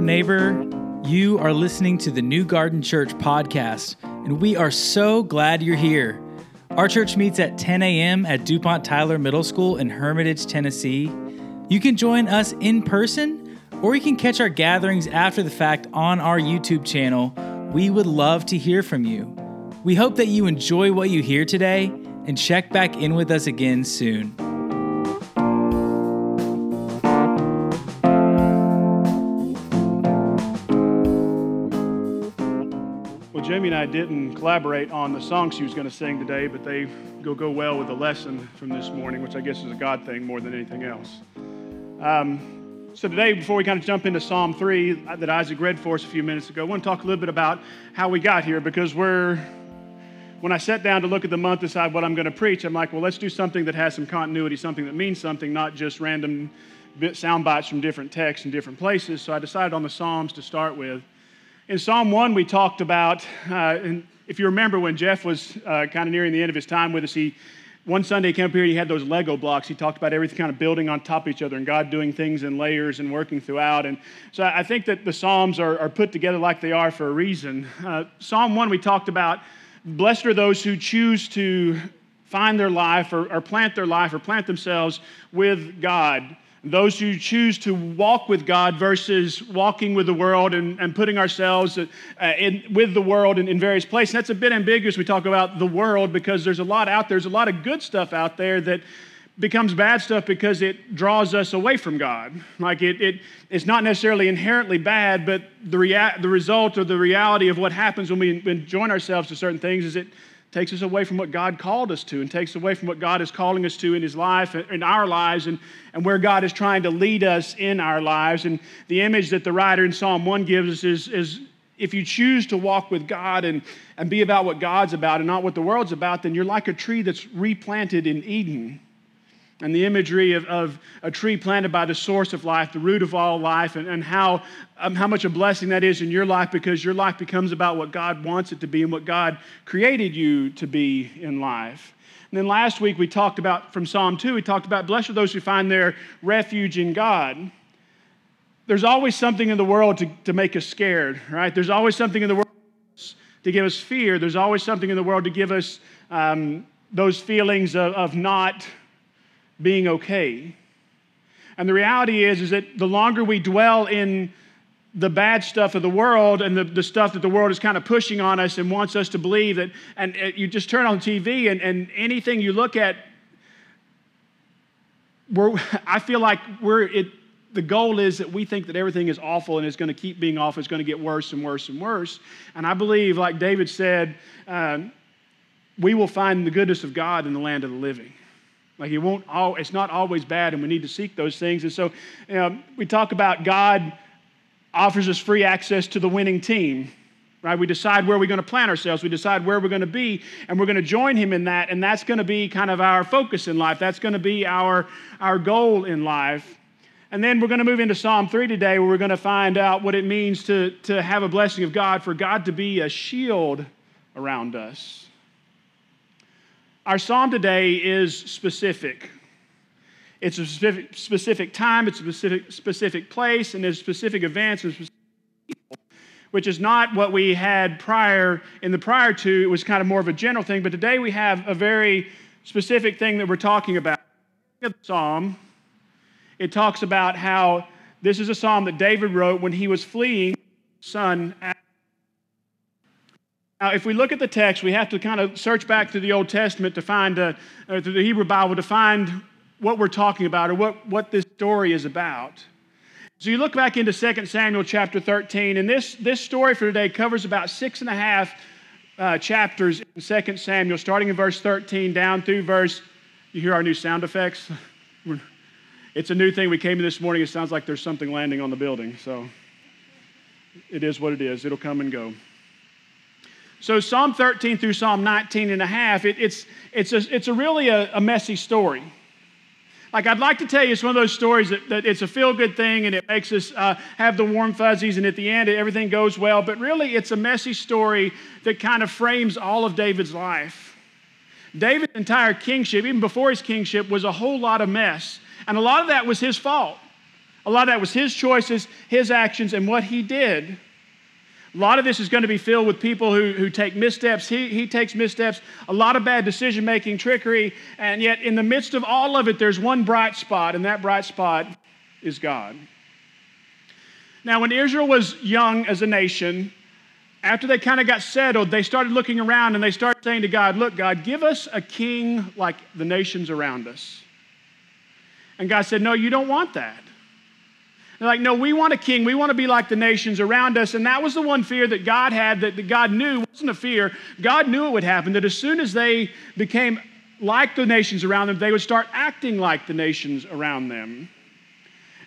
Neighbor. You are listening to the New Garden Church podcast, and we are so glad you're here. Our church meets at 10 a.m. at DuPont Tyler Middle School in Hermitage, Tennessee. You can join us in person, or you can catch our gatherings after the fact on our YouTube channel. We would love to hear from you. We hope that you enjoy what you hear today and check back in with us again soon. Jamie and I didn't collaborate on the song she was going to sing today, but they go go well with the lesson from this morning, which I guess is a God thing more than anything else. Um, so today, before we kind of jump into Psalm 3 uh, that Isaac read for us a few minutes ago, I want to talk a little bit about how we got here because we're, when I sat down to look at the month, decide what I'm going to preach, I'm like, well, let's do something that has some continuity, something that means something, not just random sound bites from different texts and different places. So I decided on the Psalms to start with. In Psalm 1, we talked about, uh, and if you remember when Jeff was uh, kind of nearing the end of his time with us, he one Sunday he came up here, he had those Lego blocks. He talked about everything kind of building on top of each other and God doing things in layers and working throughout. And so I think that the Psalms are, are put together like they are for a reason. Uh, Psalm 1, we talked about, blessed are those who choose to find their life or, or plant their life or plant themselves with God those who choose to walk with God versus walking with the world and, and putting ourselves uh, in, with the world in, in various places. That's a bit ambiguous. We talk about the world because there's a lot out there. There's a lot of good stuff out there that becomes bad stuff because it draws us away from God. Like it, it it's not necessarily inherently bad, but the, rea- the result or the reality of what happens when we, join ourselves to certain things is it takes us away from what God called us to and takes away from what God is calling us to in His life, in our lives, and, and where God is trying to lead us in our lives. And the image that the writer in Psalm 1 gives us is, is if you choose to walk with God and, and be about what God's about and not what the world's about, then you're like a tree that's replanted in Eden and the imagery of, of, a tree planted by the source of life, the root of all life, and, and how, um, how much a blessing that is in your life because your life becomes about what God wants it to be and what God created you to be in life. And then last week we talked about, from Psalm 2, we talked about, blessed are those who find their refuge in God. There's always something in the world to, to make us scared, right? There's always something in the world to give us fear. There's always something in the world to give us um, those feelings of, of not being okay. And the reality is, is that the longer we dwell in the bad stuff of the world and the, the stuff that the world is kind of pushing on us and wants us to believe that, and uh, you just turn on TV and, and anything you look at, we're, I feel like we're, it, the goal is that we think that everything is awful and it's going to keep being awful. It's going to get worse and worse and worse. And I believe, like David said, um, we will find the goodness of God in the land of the living. Like it won't all, it's not always bad, and we need to seek those things. And so you know, we talk about God offers us free access to the winning team. Right? We decide where we're going to plant ourselves. We decide where we're going to be, and we're going to join him in that. And that's going to be kind of our focus in life. That's going to be our, our goal in life. And then we're going to move into Psalm 3 today, where we're going to find out what it means to, to have a blessing of God, for God to be a shield around us. Our psalm today is specific. It's a specific, specific time, it's a specific, specific place, and there's specific events and specific people, which is not what we had prior in the prior two. It was kind of more of a general thing, but today we have a very specific thing that we're talking about. The psalm, it talks about how this is a psalm that David wrote when he was fleeing son now, if we look at the text, we have to kind of search back to the Old Testament to find, uh, uh, to the Hebrew Bible to find what we're talking about or what, what this story is about. So you look back into 2 Samuel chapter 13, and this, this story for today covers about six and a half uh, chapters in 2 Samuel, starting in verse 13 down through verse. You hear our new sound effects? it's a new thing. We came in this morning. It sounds like there's something landing on the building. So it is what it is. It'll come and go. So Psalm 13 through Psalm 19 and a half, it, it's, it's, a, it's a really a, a, messy story. Like I'd like to tell you, it's one of those stories that, that it's a feel-good thing and it makes us uh, have the warm fuzzies and at the end everything goes well. But really, it's a messy story that kind of frames all of David's life. David's entire kingship, even before his kingship, was a whole lot of mess. And a lot of that was his fault. A lot of that was his choices, his actions, and what he did. A lot of this is going to be filled with people who, who take missteps. He, he takes missteps, a lot of bad decision making, trickery, and yet in the midst of all of it, there's one bright spot, and that bright spot is God. Now, when Israel was young as a nation, after they kind of got settled, they started looking around and they started saying to God, Look, God, give us a king like the nations around us. And God said, No, you don't want that. They're like, no, we want a king. We want to be like the nations around us. And that was the one fear that God had, that God knew wasn't a fear. God knew it would happen, that as soon as they became like the nations around them, they would start acting like the nations around them.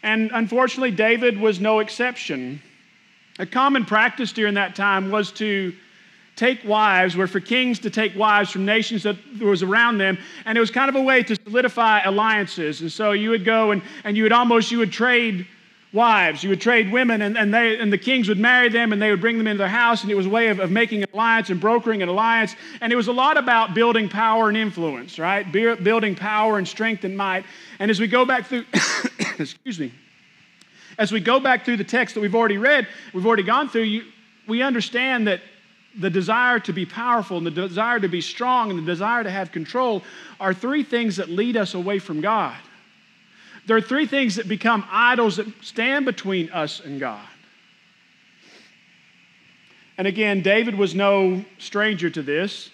And unfortunately, David was no exception. A common practice during that time was to take wives, were for kings to take wives from nations that was around them, and it was kind of a way to solidify alliances. And so you would go and, and you would almost, you would trade wives. You would trade women, and, and, they, and the kings would marry them, and they would bring them into their house, and it was a way of, of making an alliance and brokering an alliance. And it was a lot about building power and influence, right? building power and strength and might. And as we go back through, excuse me, as we go back through the text that we've already read, we've already gone through, you, we understand that the desire to be powerful and the desire to be strong and the desire to have control are three things that lead us away from God. There are three things that become idols that stand between us and God. And again, David was no stranger to this.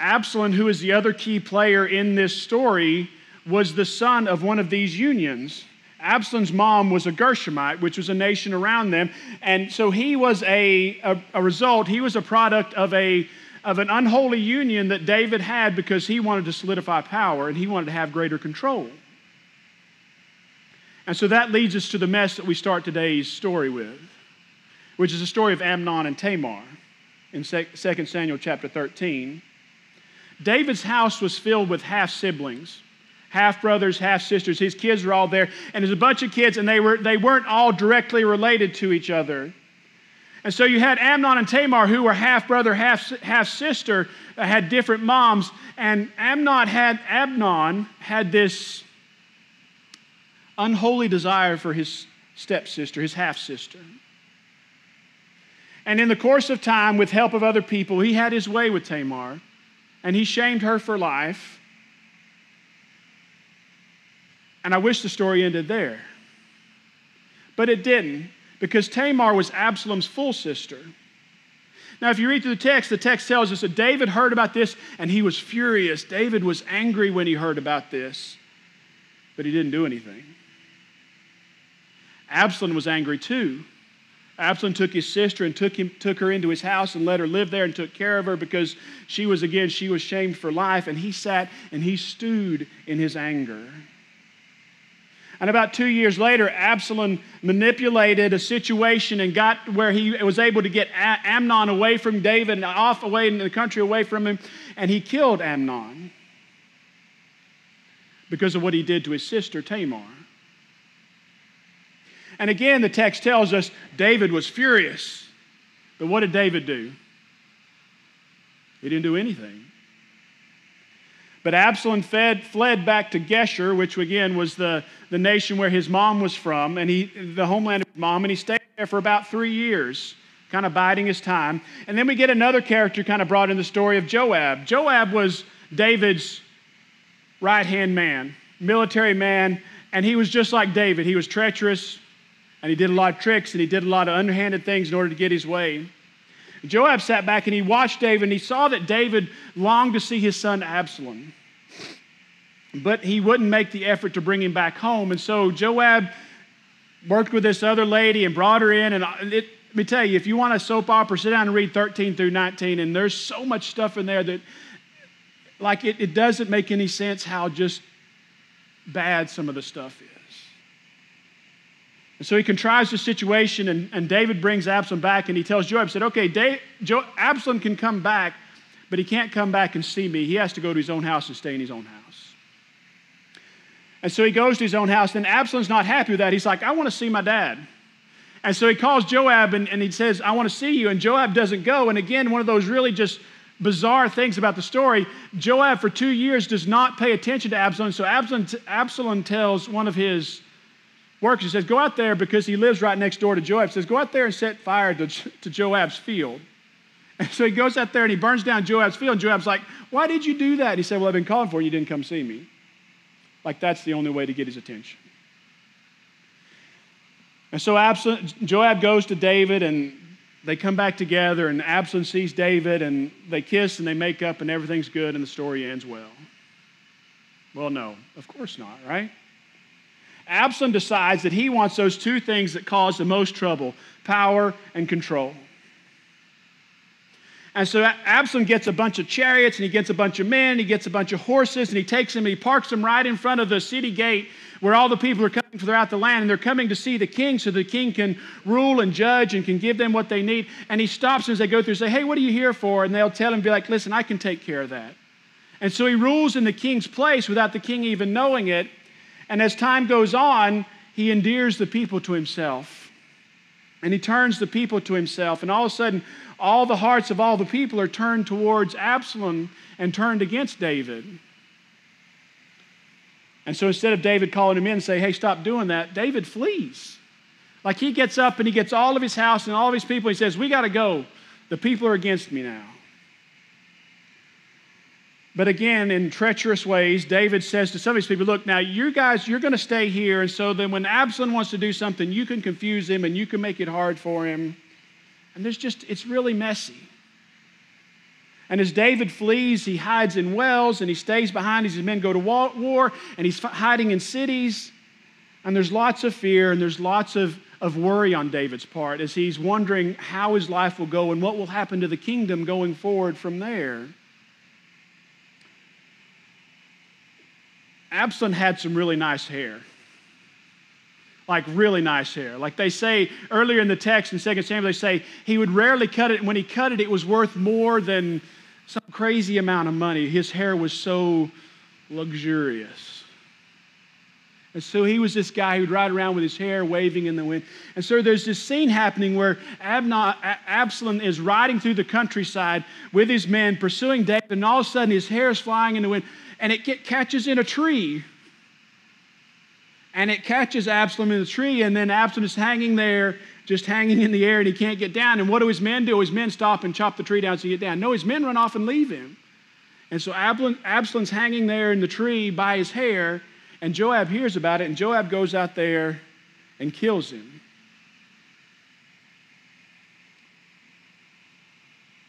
Absalom, who is the other key player in this story, was the son of one of these unions. Absalom's mom was a Gershomite, which was a nation around them. And so he was a, a, a, result, he was a product of, a, of an unholy union that David had because he wanted to solidify power and he wanted to have greater control. And so that leads us to the mess that we start today's story with, which is the story of Amnon and Tamar in 2 Samuel chapter 13. David's house was filled with half siblings, half brothers, half sisters. His kids were all there, and there's a bunch of kids, and they, were, they weren't all directly related to each other. And so you had Amnon and Tamar, who were half brother, half, half sister, had different moms. And Amnon had Amnon had this unholy desire for his stepsister, his half sister. And in the course of time, with help of other people, he had his way with Tamar, and he shamed her for life. And I wish the story ended there. But it didn't, because Tamar was Absalom's full sister. Now, if you read through the text, the text tells us that David heard about this and he was furious. David was angry when he heard about this, but he didn't do anything. Absalom was angry too. Absalom took his sister and took, him, took her into his house and let her live there and took care of her because she was, again, she was shamed for life. And he sat and he stewed in his anger. And about two years later, Absalom manipulated a situation and got where he was able to get Amnon away from David and off away in the country away from him. And he killed Amnon because of what he did to his sister Tamar. And again, the text tells us David was furious. But what did David do? He didn't do anything. But Absalom fed, fled back to Geshur, which again was the, the nation where his mom was from, and he, the homeland of his mom, and he stayed there for about three years, kind of biding his time. And then we get another character kind of brought in the story of Joab. Joab was David's right hand man, military man, and he was just like David. He was treacherous, and he did a lot of tricks and he did a lot of underhanded things in order to get his way. Joab sat back and he watched David and he saw that David longed to see his son Absalom. But he wouldn't make the effort to bring him back home. And so Joab worked with this other lady and brought her in. And it, let me tell you, if you want a soap opera, sit down and read 13 through 19. And there's so much stuff in there that, like, it, it doesn't make any sense how just bad some of the stuff is. And so he contrives the situation, and, and David brings Absalom back, and he tells Joab, said, okay, Dave, jo- Absalom can come back, but he can't come back and see me. He has to go to his own house and stay in his own house. And so he goes to his own house, and Absalom's not happy with that. He's like, I want to see my dad. And so he calls Joab, and, and he says, I want to see you. And Joab doesn't go. And again, one of those really just bizarre things about the story Joab, for two years, does not pay attention to Absalom. So Absalom, Absalom tells one of his works. He says, Go out there because he lives right next door to Joab. He says, Go out there and set fire to, to Joab's field. And so he goes out there and he burns down Joab's field. And Joab's like, Why did you do that? And he said, Well, I've been calling for you. You didn't come see me. Like that's the only way to get his attention. And so Joab goes to David and they come back together and Absalom sees David and they kiss and they make up and everything's good and the story ends well. Well, no, of course not, right? Absalom decides that he wants those two things that cause the most trouble power and control. And so Absalom gets a bunch of chariots and he gets a bunch of men, and he gets a bunch of horses, and he takes them and he parks them right in front of the city gate where all the people are coming throughout the land and they're coming to see the king so the king can rule and judge and can give them what they need. And he stops as they go through and say, Hey, what are you here for? And they'll tell him, be like, Listen, I can take care of that. And so he rules in the king's place without the king even knowing it. And as time goes on, he endears the people to himself. And he turns the people to himself. And all of a sudden, all the hearts of all the people are turned towards Absalom and turned against David. And so instead of David calling him in and say, hey, stop doing that, David flees. Like he gets up and he gets all of his house and all of his people. He says, we got to go. The people are against me now. But again, in treacherous ways, David says to some of these people, Look, now you guys, you're going to stay here. And so then when Absalom wants to do something, you can confuse him and you can make it hard for him. And there's just, it's really messy. And as David flees, he hides in wells and he stays behind as his men go to war and he's hiding in cities. And there's lots of fear and there's lots of, of worry on David's part as he's wondering how his life will go and what will happen to the kingdom going forward from there. Absalom had some really nice hair. Like really nice hair. Like they say earlier in the text in 2 Samuel, they say he would rarely cut it. And when he cut it, it was worth more than some crazy amount of money. His hair was so luxurious. And so he was this guy who'd ride around with his hair waving in the wind. And so there's this scene happening where Absalom is riding through the countryside with his men, pursuing David, and all of a sudden his hair is flying in the wind, and it get, catches in a tree. And it catches Absalom in the tree, and then Absalom is hanging there just hanging in the air and he can't get down. And what do his men do? His men stop and chop the tree down so he get down. No, his men run off and leave him. And so Absalom's hanging there in the tree by his hair, and Joab hears about it, and Joab goes out there and kills him.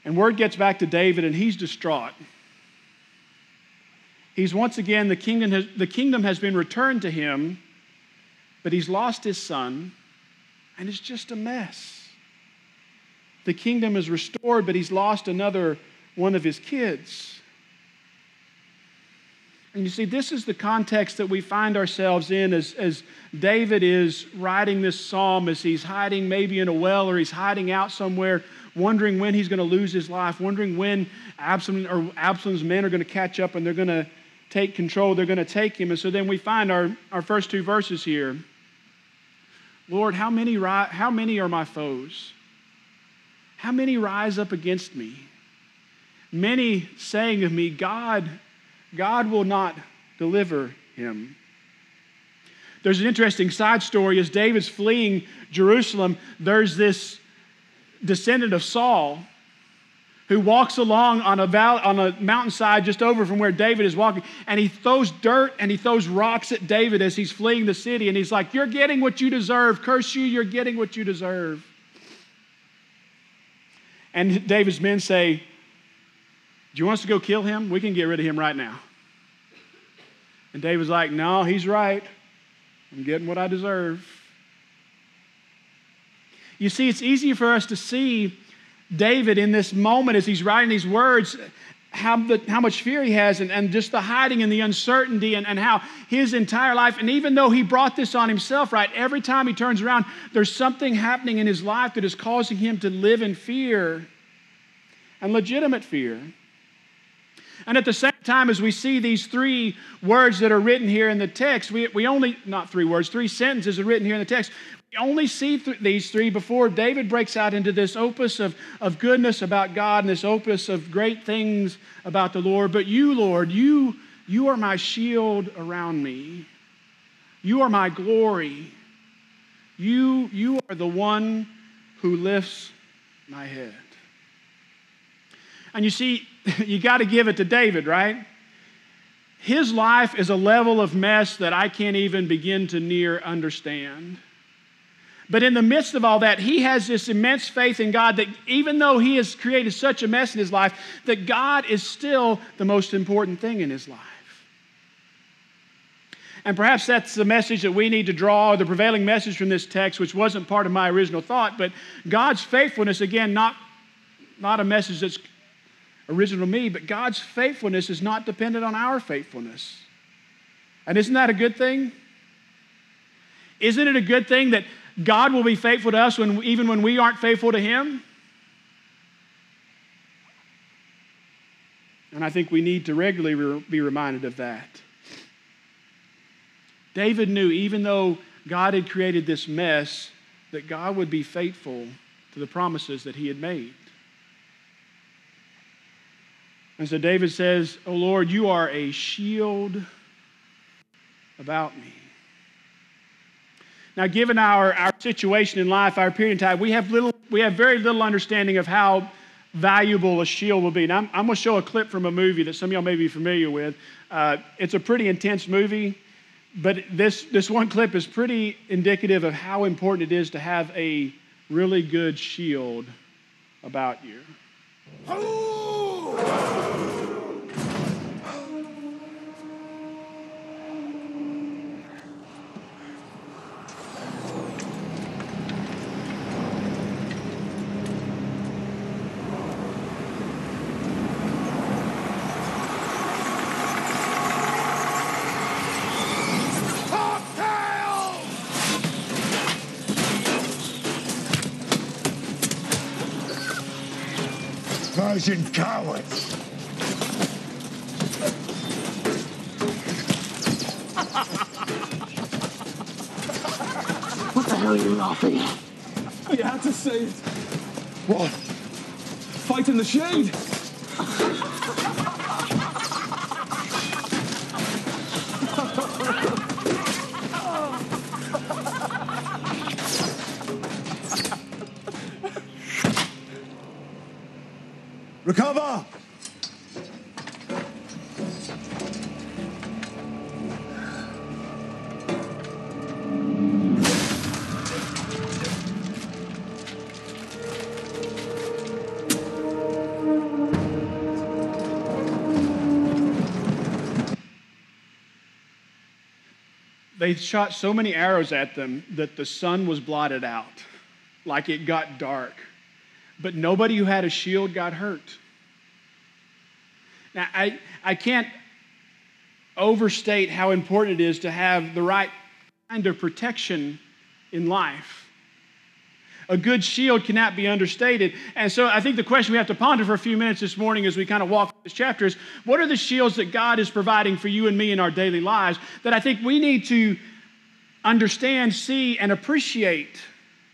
And word gets back to David, and he's distraught. He's once again, the kingdom has, the kingdom has been returned to him, but he's lost his son and it's just a mess. The kingdom is restored, but he's lost another one of his kids. And you see, this is the context that we find ourselves in as, as David is writing this psalm, as he's hiding maybe in a well or he's hiding out somewhere, wondering when he's going to lose his life, wondering when Absalom or Absalom's men are going to catch up and they're going to take control, they're going to take him. And so then we find our, our first two verses here. Lord, how many, how many are my foes? How many rise up against me? Many saying of me, God, God will not deliver him. There's an interesting side story. As David's fleeing Jerusalem, there's this descendant of Saul who walks along on a, valley, on a mountainside just over from where David is walking, and he throws dirt and he throws rocks at David as he's fleeing the city. And he's like, You're getting what you deserve. Curse you, you're getting what you deserve. And David's men say, you want us to go kill him? We can get rid of him right now. And David's like, No, he's right. I'm getting what I deserve. You see, it's easy for us to see David in this moment as he's writing these words, how, the, how much fear he has and, and just the hiding and the uncertainty and, and how his entire life, and even though he brought this on himself, right, every time he turns around, there's something happening in his life that is causing him to live in fear and legitimate fear. And at the same time, as we see these three words that are written here in the text, we, we only, not three words, three sentences are written here in the text. We only see th- these three before David breaks out into this opus of, of goodness about God and this opus of great things about the Lord. But you, Lord, you, you are my shield around me. You are my glory. You, you are the one who lifts my head. And you see, you got to give it to David, right? His life is a level of mess that I can't even begin to near understand. But in the midst of all that, he has this immense faith in God that even though he has created such a mess in his life, that God is still the most important thing in his life. And perhaps that's the message that we need to draw, the prevailing message from this text, which wasn't part of my original thought, but God's faithfulness, again, not, not a message that's original me, but God's faithfulness is not dependent on our faithfulness. And isn't that a good thing? Isn't it a good thing that God will be faithful to us when, even when we aren't faithful to Him? And I think we need to regularly be reminded of that. David knew, even though God had created this mess, that God would be faithful to the promises that He had made. And so David says, Oh Lord, you are a shield about me. Now, given our, our situation in life, our period of time, we have, little, we have very little understanding of how valuable a shield will be. Now, I'm, I'm going to show a clip from a movie that some of y'all may be familiar with. Uh, it's a pretty intense movie, but this, this one clip is pretty indicative of how important it is to have a really good shield about you. Persian cowards. What the hell are you laughing at? You had to say it. What? Fight in the shade. Recover! They shot so many arrows at them that the sun was blotted out, like it got dark. But nobody who had a shield got hurt. Now, I, I can't overstate how important it is to have the right kind of protection in life. A good shield cannot be understated. And so I think the question we have to ponder for a few minutes this morning as we kind of walk through this chapter is what are the shields that God is providing for you and me in our daily lives that I think we need to understand, see, and appreciate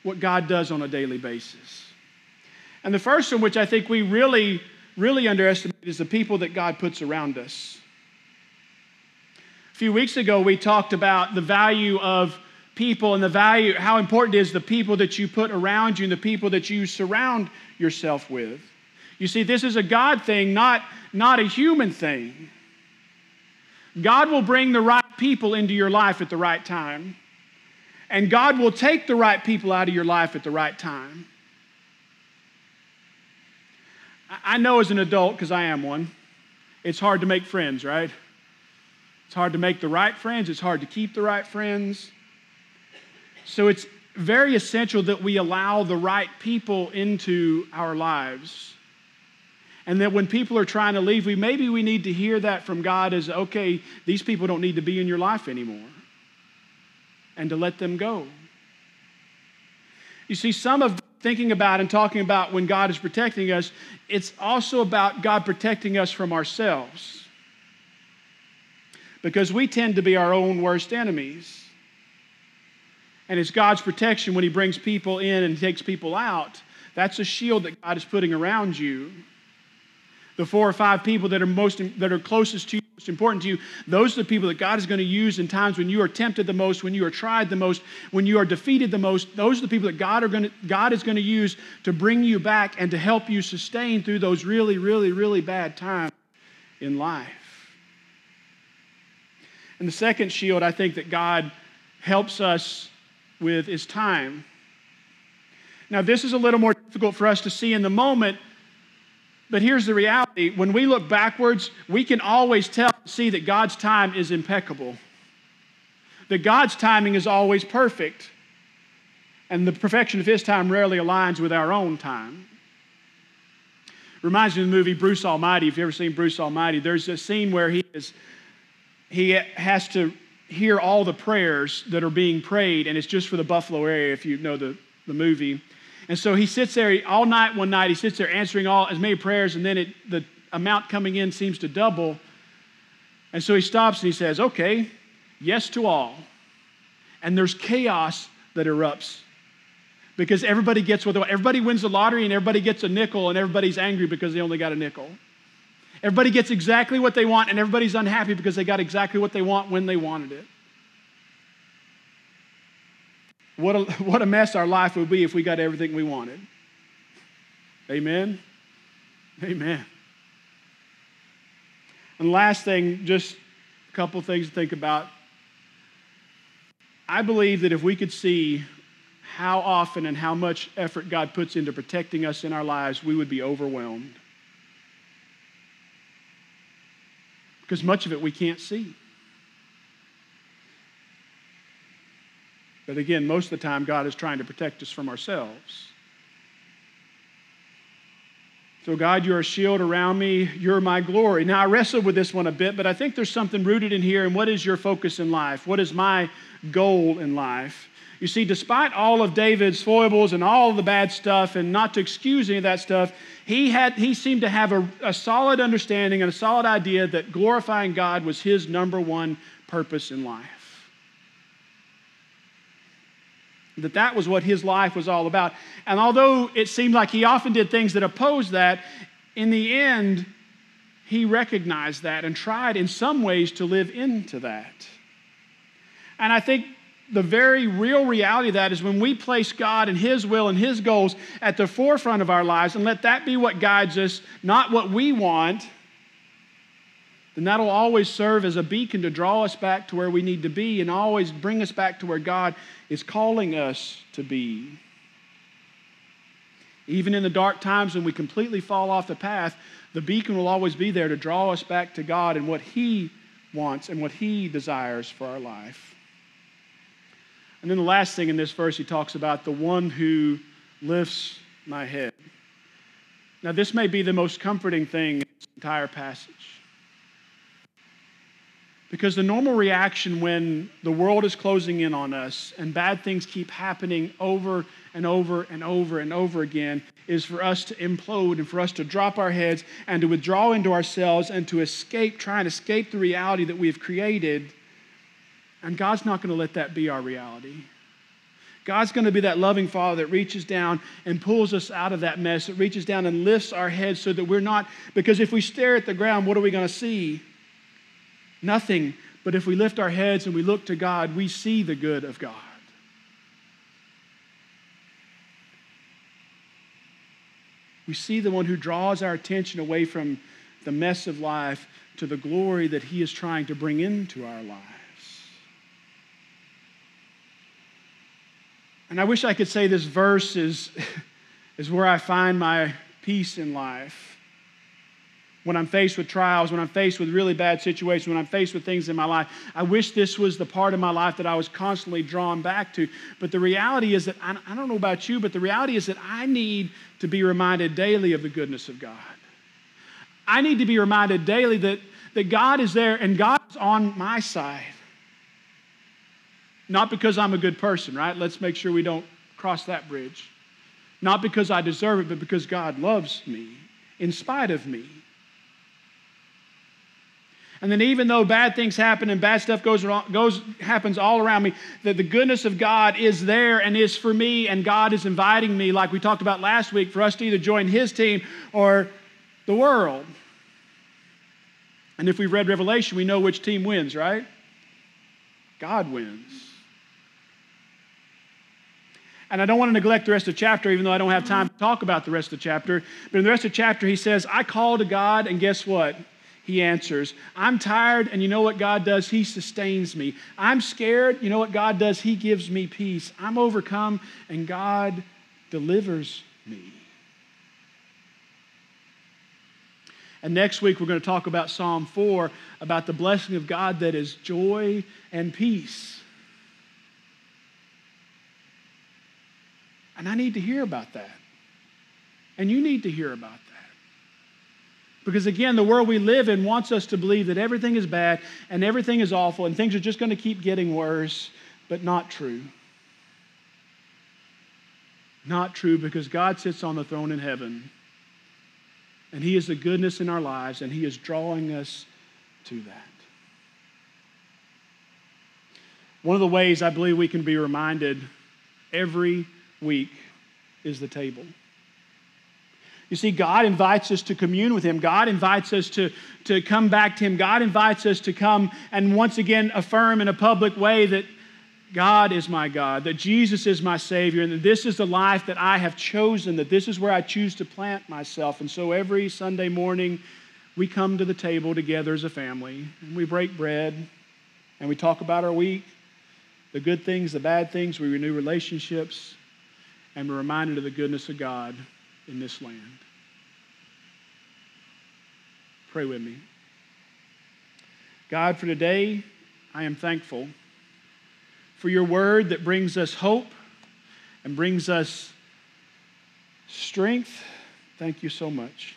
what God does on a daily basis? And the first one, which I think we really, really underestimate, is the people that God puts around us. A few weeks ago, we talked about the value of people and the value, how important is the people that you put around you and the people that you surround yourself with. You see, this is a God thing, not, not a human thing. God will bring the right people into your life at the right time, and God will take the right people out of your life at the right time. I know as an adult, because I am one, it's hard to make friends, right? It's hard to make the right friends, it's hard to keep the right friends. So it's very essential that we allow the right people into our lives. And that when people are trying to leave, we maybe we need to hear that from God as okay, these people don't need to be in your life anymore. And to let them go. You see, some of thinking about and talking about when God is protecting us, it's also about God protecting us from ourselves. Because we tend to be our own worst enemies. And it's God's protection when He brings people in and takes people out. That's a shield that God is putting around you. The four or five people that are most that are closest to you, most important to you, those are the people that God is going to use in times when you are tempted the most, when you are tried the most, when you are defeated the most. Those are the people that God are going to God is going to use to bring you back and to help you sustain through those really, really, really bad times in life. And the second shield I think that God helps us with is time. Now, this is a little more difficult for us to see in the moment but here's the reality when we look backwards, we can always tell, see that God's time is impeccable, that God's timing is always perfect, and the perfection of His time rarely aligns with our own time. Reminds me of the movie Bruce Almighty. If you've ever seen Bruce Almighty, there's a scene where he is he has to hear all the prayers that are being prayed, and it's just for the Buffalo area, if you know the, the movie. And so he sits there all night, one night, he sits there answering all as many prayers, and then it, the amount coming in seems to double. And so he stops and he says, Okay, yes to all. And there's chaos that erupts because everybody gets what they want. Everybody wins the lottery and everybody gets a nickel, and everybody's angry because they only got a nickel. Everybody gets exactly what they want, and everybody's unhappy because they got exactly what they want when they wanted it. What a, what a mess our life would be if we got everything we wanted. Amen? Amen. And last thing, just a couple things to think about. I believe that if we could see how often and how much effort God puts into protecting us in our lives, we would be overwhelmed. Because much of it we can't see. But again, most of the time, God is trying to protect us from ourselves. So, God, you're a shield around me. You're my glory. Now, I wrestled with this one a bit, but I think there's something rooted in here. And what is your focus in life? What is my goal in life? You see, despite all of David's foibles and all the bad stuff, and not to excuse any of that stuff, he, had, he seemed to have a, a solid understanding and a solid idea that glorifying God was his number one purpose in life. That that was what his life was all about. And although it seemed like he often did things that opposed that, in the end, he recognized that and tried in some ways to live into that. And I think the very real reality of that is when we place God and His will and His goals at the forefront of our lives and let that be what guides us, not what we want, then that'll always serve as a beacon to draw us back to where we need to be and always bring us back to where God is calling us to be. Even in the dark times when we completely fall off the path, the beacon will always be there to draw us back to God and what He wants and what He desires for our life. And then the last thing in this verse, he talks about the one who lifts my head. Now, this may be the most comforting thing in this entire passage. Because the normal reaction when the world is closing in on us and bad things keep happening over and over and over and over again is for us to implode and for us to drop our heads and to withdraw into ourselves and to escape, try and escape the reality that we've created. And God's not going to let that be our reality. God's going to be that loving Father that reaches down and pulls us out of that mess, that reaches down and lifts our heads so that we're not, because if we stare at the ground, what are we going to see? Nothing. But if we lift our heads and we look to God, we see the good of God. We see the one who draws our attention away from the mess of life to the glory that he is trying to bring into our lives. And I wish I could say this verse is, is where I find my peace in life when I'm faced with trials, when I'm faced with really bad situations, when I'm faced with things in my life. I wish this was the part of my life that I was constantly drawn back to. But the reality is that, I don't know about you, but the reality is that I need to be reminded daily of the goodness of God. I need to be reminded daily that, that God is there and God is on my side. Not because I'm a good person, right? Let's make sure we don't cross that bridge. Not because I deserve it, but because God loves me in spite of me. And then even though bad things happen and bad stuff goes, goes happens all around me, that the goodness of God is there and is for me, and God is inviting me, like we talked about last week, for us to either join His team or the world. And if we've read Revelation, we know which team wins, right? God wins. And I don't want to neglect the rest of the chapter, even though I don't have time to talk about the rest of the chapter. But in the rest of the chapter, he says, I call to God, and guess what? He answers. I'm tired, and you know what God does? He sustains me. I'm scared, you know what God does? He gives me peace. I'm overcome, and God delivers me. And next week, we're going to talk about Psalm 4 about the blessing of God that is joy and peace. And I need to hear about that. And you need to hear about that. Because again, the world we live in wants us to believe that everything is bad and everything is awful and things are just going to keep getting worse, but not true. Not true because God sits on the throne in heaven and He is the goodness in our lives and He is drawing us to that. One of the ways I believe we can be reminded every week is the table. You see, God invites us to commune with Him. God invites us to, to come back to Him. God invites us to come and once again affirm in a public way that God is my God, that Jesus is my Savior, and that this is the life that I have chosen, that this is where I choose to plant myself. And so every Sunday morning, we come to the table together as a family, and we break bread, and we talk about our week, the good things, the bad things, we renew relationships, and we're reminded of the goodness of God in this land. Pray with me. God, for today, I am thankful for your word that brings us hope and brings us strength. Thank you so much.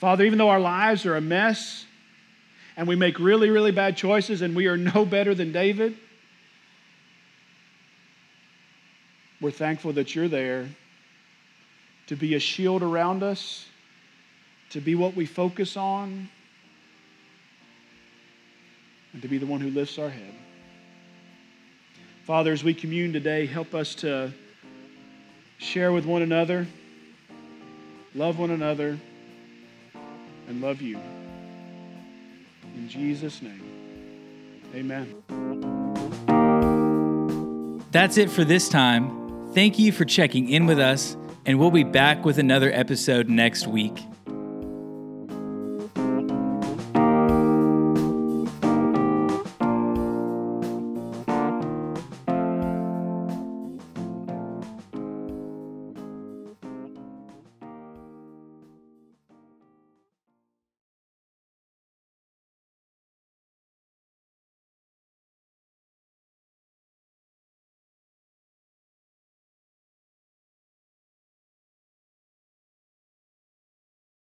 Father, even though our lives are a mess and we make really, really bad choices and we are no better than David, we're thankful that you're there to be a shield around us, to be what we focus on, and to be the one who lifts our head. Father, as we commune today, help us to share with one another, love one another, and love you. In Jesus' name, amen. That's it for this time. Thank you for checking in with us, and we'll be back with another episode next week.